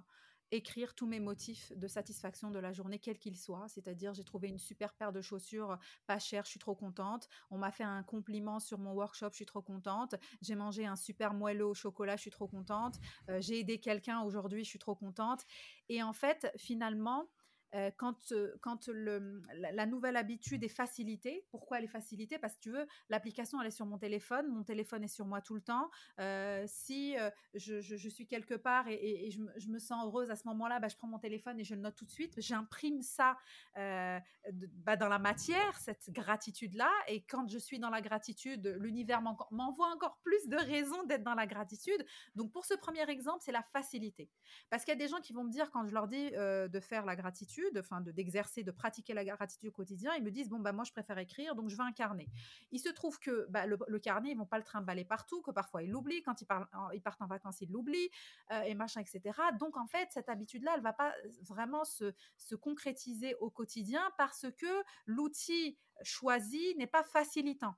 écrire tous mes motifs de satisfaction de la journée, quels qu'ils soient. C'est-à-dire, j'ai trouvé une super paire de chaussures pas chères, je suis trop contente. On m'a fait un compliment sur mon workshop, je suis trop contente. J'ai mangé un super moelleux au chocolat, je suis trop contente. Euh, j'ai aidé quelqu'un aujourd'hui, je suis trop contente. Et en fait, finalement, euh, quand, euh, quand le, la, nouvelle habitude est facilitée. Pourquoi elle est facilitée? Parce que tu veux, l'application, elle est sur mon téléphone, mon téléphone est sur moi tout le temps. Euh, si je, je, suis quelque part et, et, je, je, me sens heureuse à ce moment-là, bah, je prends mon téléphone et je le note tout de suite. J'imprime ça bah, dans la matière, cette gratitude-là. Et quand je suis dans la gratitude, l'univers m'envoie encore plus de raisons d'être dans la gratitude. Donc pour ce premier exemple, c'est la facilité. Parce qu'il y a des gens qui vont me dire, quand je leur dis de faire la gratitude, gratitude, enfin d'exercer, de, pratiquer la gratitude au quotidien, ils me disent bon bah moi je préfère écrire, donc je veux un carnet. Il se trouve que bah, le, carnet ils vont pas le trimballer partout, que parfois ils l'oublient quand ils, ils, partent en vacances ils l'oublient euh, et machin etc. Donc en fait cette habitude là elle va pas vraiment se, se concrétiser au quotidien parce que l'outil choisi n'est pas facilitant,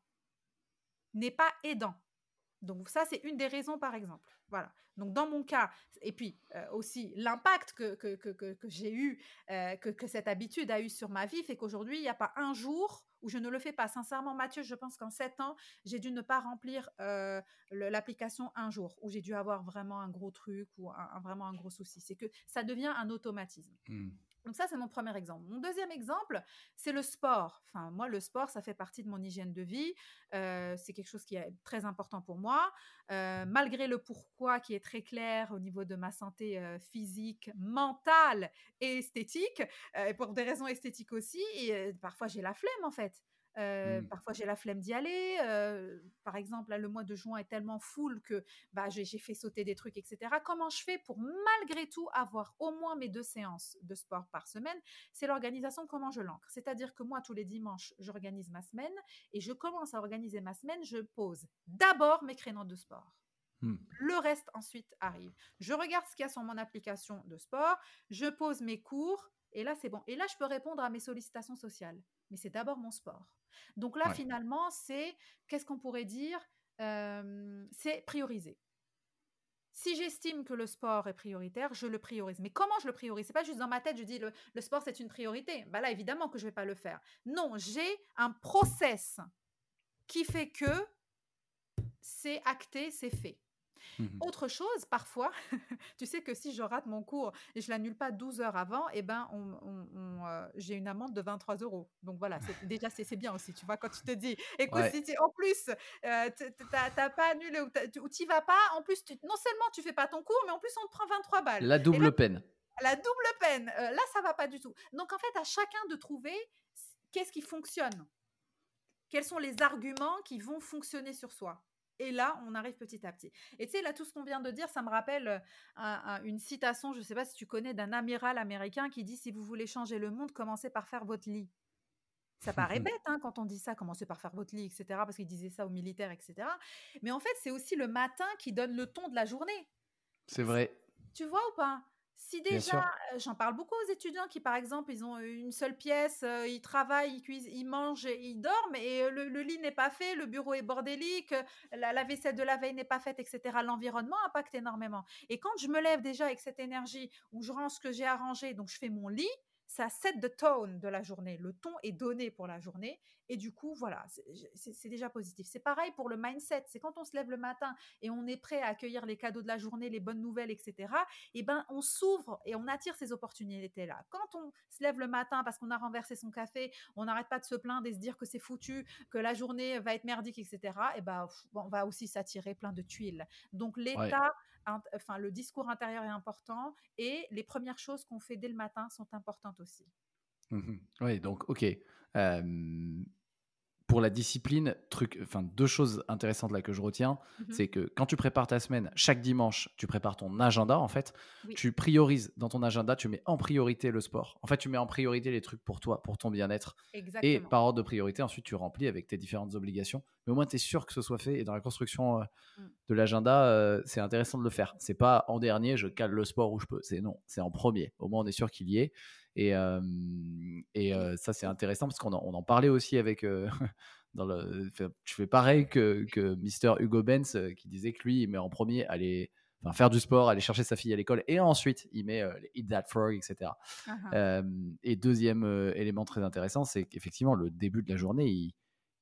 n'est pas aidant. Donc ça, c'est une des raisons, par exemple. Voilà. Donc dans mon cas, et puis euh, aussi l'impact que, que, que, que j'ai eu, euh, que, cette habitude a eu sur ma vie, fait qu'aujourd'hui, il n'y a pas un jour où je ne le fais pas. Sincèrement, Mathieu, je pense qu'en sept ans, j'ai dû ne pas remplir euh, l'application un jour, où j'ai dû avoir vraiment un gros truc ou un, vraiment un gros souci. C'est que ça devient un automatisme. Mmh. Donc ça, c'est mon premier exemple. Mon deuxième exemple, c'est le sport. Enfin, moi, le sport, ça fait partie de mon hygiène de vie. Euh, c'est quelque chose qui est très important pour moi. Euh, malgré le pourquoi qui est très clair au niveau de ma santé euh, physique, mentale et esthétique, et pour des raisons esthétiques aussi, et parfois j'ai la flemme en fait. Mmh. Parfois, j'ai la flemme d'y aller. par exemple, le mois de juin est tellement full que bah, j'ai fait sauter des trucs, etc. Comment je fais pour malgré tout avoir au moins mes deux séances de sport par semaine? C'est l'organisation, comment je l'ancre. C'est-à-dire que moi, tous les dimanches, j'organise ma semaine et je commence à organiser ma semaine. Je pose d'abord mes créneaux de sport. Mmh. Le reste ensuite arrive. Je regarde ce qu'il y a sur mon application de sport, je pose mes cours et là c'est bon. Et là je peux répondre à mes sollicitations sociales. Mais c'est d'abord mon sport. Donc là, finalement, c'est, qu'est-ce qu'on pourrait dire C'est prioriser. Si j'estime que le sport est prioritaire, je le priorise. Mais comment je le priorise? C'est pas juste dans ma tête, je dis le, sport c'est une priorité. Bah là, évidemment que je vais pas le faire. Non, j'ai un process qui fait que c'est acté, c'est fait. Mmh Autre chose, parfois, tu sais que si je rate mon cours et je l'annule pas 12 heures avant, eh ben, on, euh, j'ai une amende de 23 euros. Donc voilà, déjà, c'est bien aussi, tu vois, quand tu te dis, écoute, si en plus, euh, tu n'as pas annulé ou tu vas pas, en plus, non seulement tu fais pas ton cours, mais en plus, on te prend 23 balles. La double peine. La double peine. Euh, là, ça va pas du tout. Donc en fait, à chacun de trouver qu'est-ce qui fonctionne? Quels sont les arguments qui vont fonctionner sur soi? Et là, on arrive petit à petit. Et tu sais, là, tout ce qu'on vient de dire, ça me rappelle euh, une citation, je ne sais pas si tu connais, d'un amiral américain qui dit, si vous voulez changer le monde, commencez par faire votre lit. Ça paraît bête hein, quand on dit ça, commencez par faire votre lit, etc. Parce qu'il disait ça aux militaires, etc. Mais en fait, c'est aussi le matin qui donne le ton de la journée. C'est vrai. Tu vois ou pas? Si déjà, j'en parle beaucoup aux étudiants qui, par exemple, ils ont une seule pièce, ils travaillent, ils cuisent, ils mangent, ils dorment, et le, lit n'est pas fait, le bureau est bordélique, la, la vaisselle de la veille n'est pas faite, etc. L'environnement impacte énormément. Et quand je me lève déjà avec cette énergie où je range ce que j'ai arrangé, donc je fais mon lit, ça set the tone de la journée. Le ton est donné pour la journée. Et du coup, voilà, c'est déjà positif. C'est pareil pour le mindset. C'est quand on se lève le matin et on est prêt à accueillir les cadeaux de la journée, les bonnes nouvelles, etc. Et eh ben, on s'ouvre et on attire ces opportunités-là. Quand on se lève le matin parce qu'on a renversé son café, on n'arrête pas de se plaindre et se dire que c'est foutu, que la journée va être merdique, etc. Et eh ben, on va aussi s'attirer plein de tuiles. Donc, l'état enfin, le discours intérieur est important et les premières choses qu'on fait dès le matin sont importantes aussi. Mmh oui, donc, ok pour la discipline, truc, enfin deux choses intéressantes là que je retiens, mmh c'est que quand tu prépares ta semaine, chaque dimanche, tu prépares ton agenda en fait. Tu priorises dans ton agenda, tu mets en priorité le sport. En fait, tu mets en priorité les trucs pour toi, pour ton bien-être. Et par ordre de priorité, ensuite tu remplis avec tes différentes obligations. Mais au moins, tu es sûr que ce soit fait. Et dans la construction euh, mmh. de l'agenda, euh, c'est intéressant de le faire. C'est pas en dernier, je cale le sport où je peux. C'est non, c'est en premier. Au moins, on est sûr qu'il y est. Et, et ça, c'est intéressant parce qu'on en, on en parlait aussi avec. dans le, je fais pareil que, que Mister Hugo Benz qui disait que lui, il met en premier aller enfin, faire du sport, aller chercher sa fille à l'école et ensuite il met Eat That Frog, etc. Uh et deuxième élément très intéressant, c'est qu'effectivement, le début de la journée, il,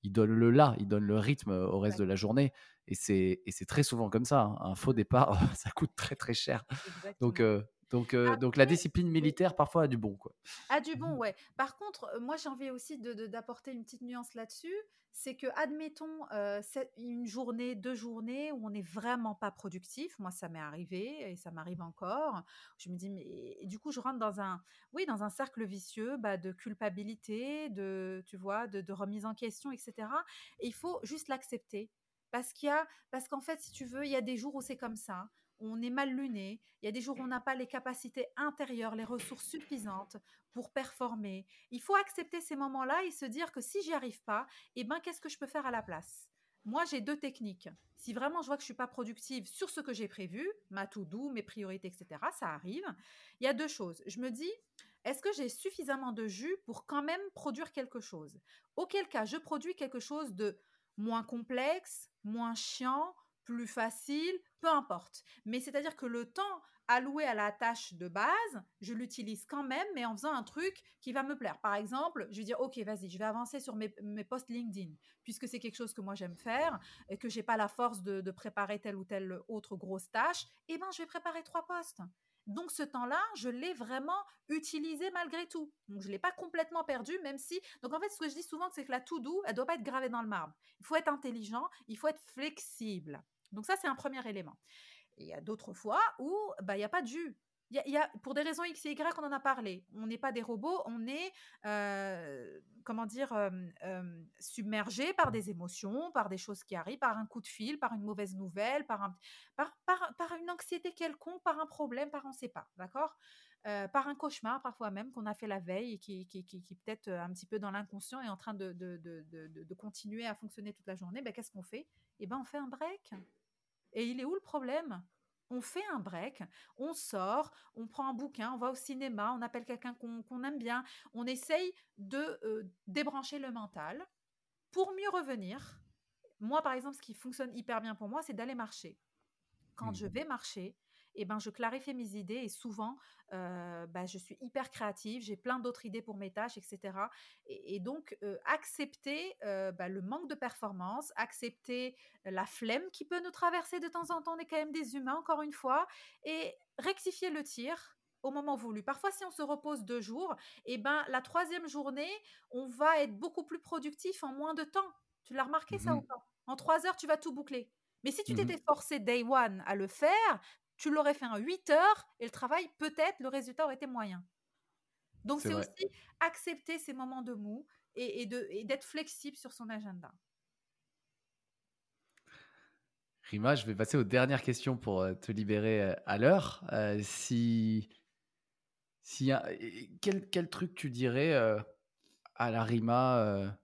il donne le là, il donne le rythme au reste de la journée. Et c'est très souvent comme ça. Hein. Un faux départ, ça coûte très très cher. Donc, donc, donc la discipline militaire parfois a du bon. Quoi. A du bon, ouais. Par contre, moi j'ai envie aussi d'apporter une petite nuance là-dessus. C'est que, admettons, une journée, deux journées où on n'est vraiment pas productif. Moi, ça m'est arrivé et ça m'arrive encore. Je me dis, mais du coup, je rentre dans un, oui, dans un cercle vicieux bah, de culpabilité, de, tu vois, de, de remise en question, etc. Et il faut juste l'accepter. Parce qu'il y a, parce qu'en fait, si tu veux, il y a des jours où c'est comme ça on est mal luné, il y a des jours où on n'a pas les capacités intérieures, les ressources suffisantes pour performer. Il faut accepter ces moments-là et se dire que si j'y arrive pas, eh ben qu'est-ce que je peux faire à la place? Moi, j'ai deux techniques. Si vraiment je vois que je suis pas productive sur ce que j'ai prévu, ma to do, mes priorités, etc., ça arrive. Il y a deux choses. Je me dis, est-ce que j'ai suffisamment de jus pour quand même produire quelque chose? Auquel cas, je produis quelque chose de moins complexe, moins chiant, plus facile, peu importe. Mais c'est-à-dire que le temps alloué à la tâche de base, je l'utilise quand même, mais en faisant un truc qui va me plaire. Par exemple, je vais dire, OK, vas-y, je vais avancer sur mes, posts LinkedIn, puisque c'est quelque chose que moi j'aime faire et que j'ai pas la force de, préparer telle ou telle autre grosse tâche, eh ben, je vais préparer trois posts. Donc ce temps-là, je l'ai vraiment utilisé malgré tout. Donc je l'ai pas complètement perdu, même si. Donc en fait, ce que je dis souvent, c'est que la to-do, elle doit pas être gravée dans le marbre. Il faut être intelligent, il faut être flexible. Donc ça, c'est un premier élément. il y a d'autres fois où bah, il n'y a pas de. Il y, a, pour des raisons X et Y, on en a parlé. On n'est pas des robots, on est, euh, comment dire, euh, euh, submergé par des émotions, par des choses qui arrivent, par un coup de fil, par une mauvaise nouvelle, par, un, par, par, par une anxiété quelconque, par un problème, par on ne sait pas, d'accord? Par un cauchemar parfois même qu'on a fait la veille et qui, qui, qui, peut-être un petit peu dans l'inconscient est en train de, de, de, de, continuer à fonctionner toute la journée, ben, qu'est-ce qu'on fait? Eh ben, on fait un break. Et il est où le problème? On fait un break, on sort, on prend un bouquin, on va au cinéma, on appelle quelqu'un qu'on aime bien, on essaye de euh, débrancher le mental pour mieux revenir. Moi, par exemple, ce qui fonctionne hyper bien pour moi, c'est d'aller marcher. Quand je mmh. vais marcher, eh ben, je clarifie mes idées et souvent, euh, bah, je suis hyper créative, j'ai plein d'autres idées pour mes tâches, etc. Et, donc, euh, accepter euh, bah, le manque de performance, accepter la flemme qui peut nous traverser de temps en temps, on est quand même des humains, encore une fois, et rectifier le tir au moment voulu. Parfois, si on se repose deux jours, eh ben, la troisième journée, on va être beaucoup plus productif en moins de temps. Tu l'as remarqué ça ou mmh pas? En trois heures, tu vas tout boucler. Mais si tu mmh t'étais forcé day one à le faire, tu l'aurais fait en 8 heures et le travail, peut-être, le résultat aurait été moyen. Donc, c'est aussi accepter ces moments de mou et, et d'être flexible sur son agenda. Rima, je vais passer aux dernières questions pour euh, te libérer euh, à l'heure. Euh, si, si quel, quel, truc tu dirais à la Rima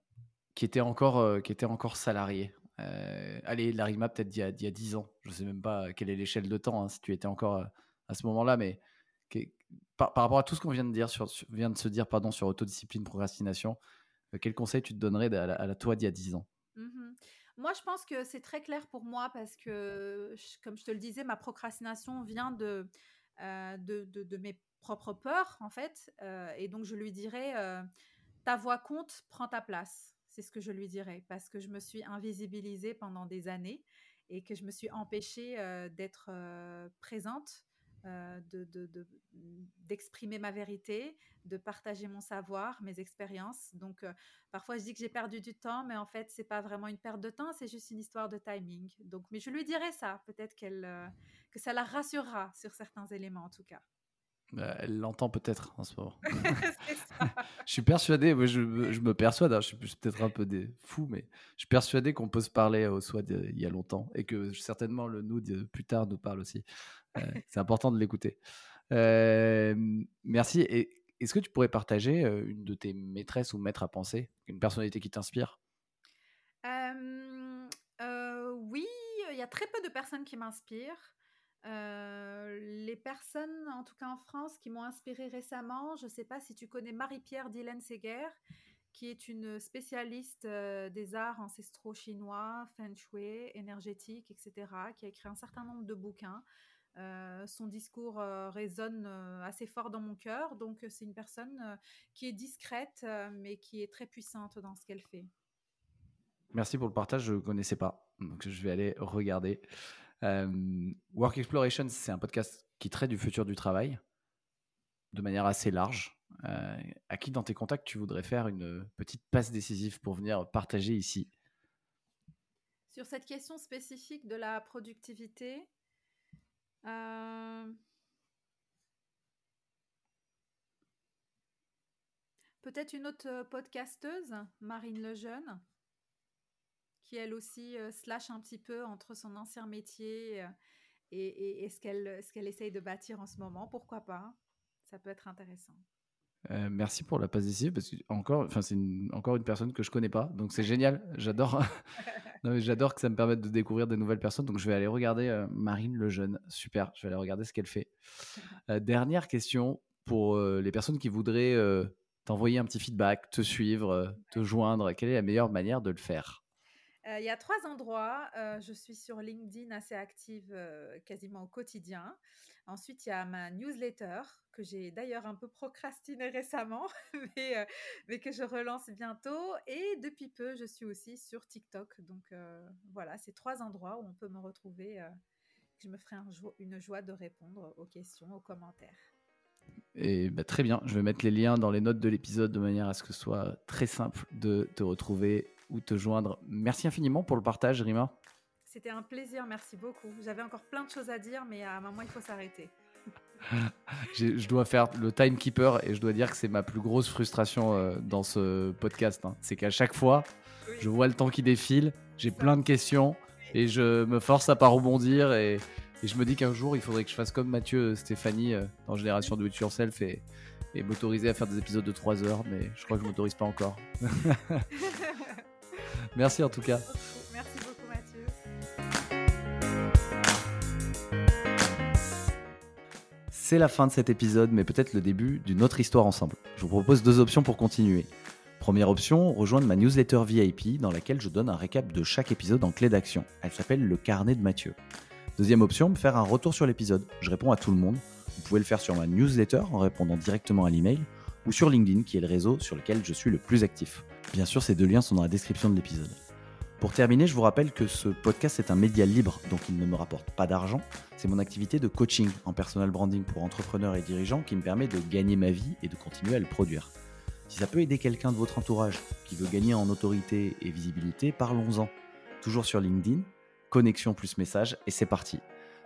qui était encore qui était encore salarié? Euh, allez, l'Arima, peut-être d'il y, a 10 ans. Je ne sais même pas quelle est l'échelle de temps, hein, si tu étais encore euh, à, ce moment-là, mais par, rapport à tout ce qu'on vient de dire, sur, vient de se dire pardon, sur autodiscipline, procrastination, euh, quel conseil tu te donnerais à la, toi d'il y a 10 ans? Mmh Moi, je pense que c'est très clair pour moi parce que, comme je te le disais, ma procrastination vient de, de, de, mes propres peurs, en fait. et donc, je lui dirais, ta voix compte, prends ta place. C'est ce que je lui dirais, parce que je me suis invisibilisée pendant des années et que je me suis empêchée euh, d'être euh, présente, euh, d'exprimer ma vérité, de partager mon savoir, mes expériences. Donc, parfois, je dis que j'ai perdu du temps, mais en fait, c'est pas vraiment une perte de temps, c'est juste une histoire de timing. Donc, mais je lui dirais ça, peut-être que ça la rassurera sur certains éléments, en tout cas. Bah, elle l'entend peut-être en ce moment. je suis persuadé, je, me persuade, hein, je suis peut-être un peu des fous, mais je suis persuadé qu'on peut se parler au soit il y a longtemps et que certainement le nous de plus tard nous parle aussi. Euh, c'est important de l'écouter. Euh, merci. Et est-ce que tu pourrais partager euh, une de tes maîtresses ou maîtres à penser, une personnalité qui t'inspire? Oui, il y a très peu de personnes qui m'inspirent. Euh, les personnes, en tout cas en France, qui m'ont inspiré récemment, je ne sais pas si tu connais Marie-Pierre Dylan Seger, qui est une spécialiste euh, des arts ancestraux chinois, feng shui, énergétique, etc., qui a écrit un certain nombre de bouquins. Euh, son discours résonne assez fort dans mon cœur, donc c'est une personne qui est discrète, mais qui est très puissante dans ce qu'elle fait. Merci pour le partage, je ne connaissais pas, donc je vais aller regarder. Work Exploration, c'est un podcast qui traite du futur du travail de manière assez large. Euh, à qui dans tes contacts tu voudrais faire une petite passe décisive pour venir partager ici? Sur cette question spécifique de la productivité, euh, peut-être une autre podcasteuse, Marine Lejeune, qui elle aussi slash un petit peu entre son ancien métier et, ce qu'elle ce qu'elle essaye de bâtir en ce moment. Pourquoi pas? Ça peut être intéressant. Euh, merci pour la passe décisive parce que encore, enfin c'est encore une personne que je connais pas, donc c'est génial. J'adore, j'adore que ça me permette de découvrir des nouvelles personnes. Donc je vais aller regarder euh, Marine le jeune, super. Je vais aller regarder ce qu'elle fait. Euh, dernière question pour les personnes qui voudraient t'envoyer un petit feedback, te suivre, te joindre. Quelle est la meilleure manière de le faire? Il y a trois endroits. je suis sur LinkedIn assez active quasiment au quotidien. Ensuite, il y a ma newsletter que j'ai d'ailleurs un peu procrastiné récemment, mais, mais, que je relance bientôt. Et depuis peu, je suis aussi sur TikTok. Donc voilà, c'est trois endroits où on peut me retrouver. je me ferai une joie de répondre aux questions, aux commentaires. Et bah, très bien, je vais mettre les liens dans les notes de l'épisode de manière à ce que ce soit très simple de te retrouver ou te joindre. Merci infiniment pour le partage, Rima. C'était un plaisir, merci beaucoup. J'avais encore plein de choses à dire, mais à un moment, il faut s'arrêter. je dois faire le timekeeper et je dois dire que c'est ma plus grosse frustration euh, dans ce podcast. Hein. C'est qu'à chaque fois, je vois le temps qui défile, j'ai plein de questions et je me force à pas rebondir et, je me dis qu'un jour, il faudrait que je fasse comme Mathieu Stéphanie euh, dans Génération Do It Yourself et, et m'autoriser à faire des épisodes de 3 heures, mais je crois que je m'autorise pas encore. Merci en tout cas. Merci beaucoup Mathieu. C'est la fin de cet épisode, mais peut-être le début d'une autre histoire ensemble. Je vous propose deux options pour continuer. Première option, rejoindre ma newsletter VIP dans laquelle je donne un récap de chaque épisode en clé d'action. Elle s'appelle Le Carnet de Mathieu. Deuxième option, me faire un retour sur l'épisode. Je réponds à tout le monde. Vous pouvez le faire sur ma newsletter en répondant directement à l'email ou sur LinkedIn qui est le réseau sur lequel je suis le plus actif. Bien sûr, ces deux liens sont dans la description de l'épisode. Pour terminer, je vous rappelle que ce podcast est un média libre, donc il ne me rapporte pas d'argent. C'est mon activité de coaching en personal branding pour entrepreneurs et dirigeants qui me permet de gagner ma vie et de continuer à le produire. Si ça peut aider quelqu'un de votre entourage qui veut gagner en autorité et visibilité, parlons-en. Toujours sur LinkedIn, connexion plus message, et c'est parti.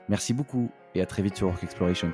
Merci beaucoup et à très vite sur Work Explorations.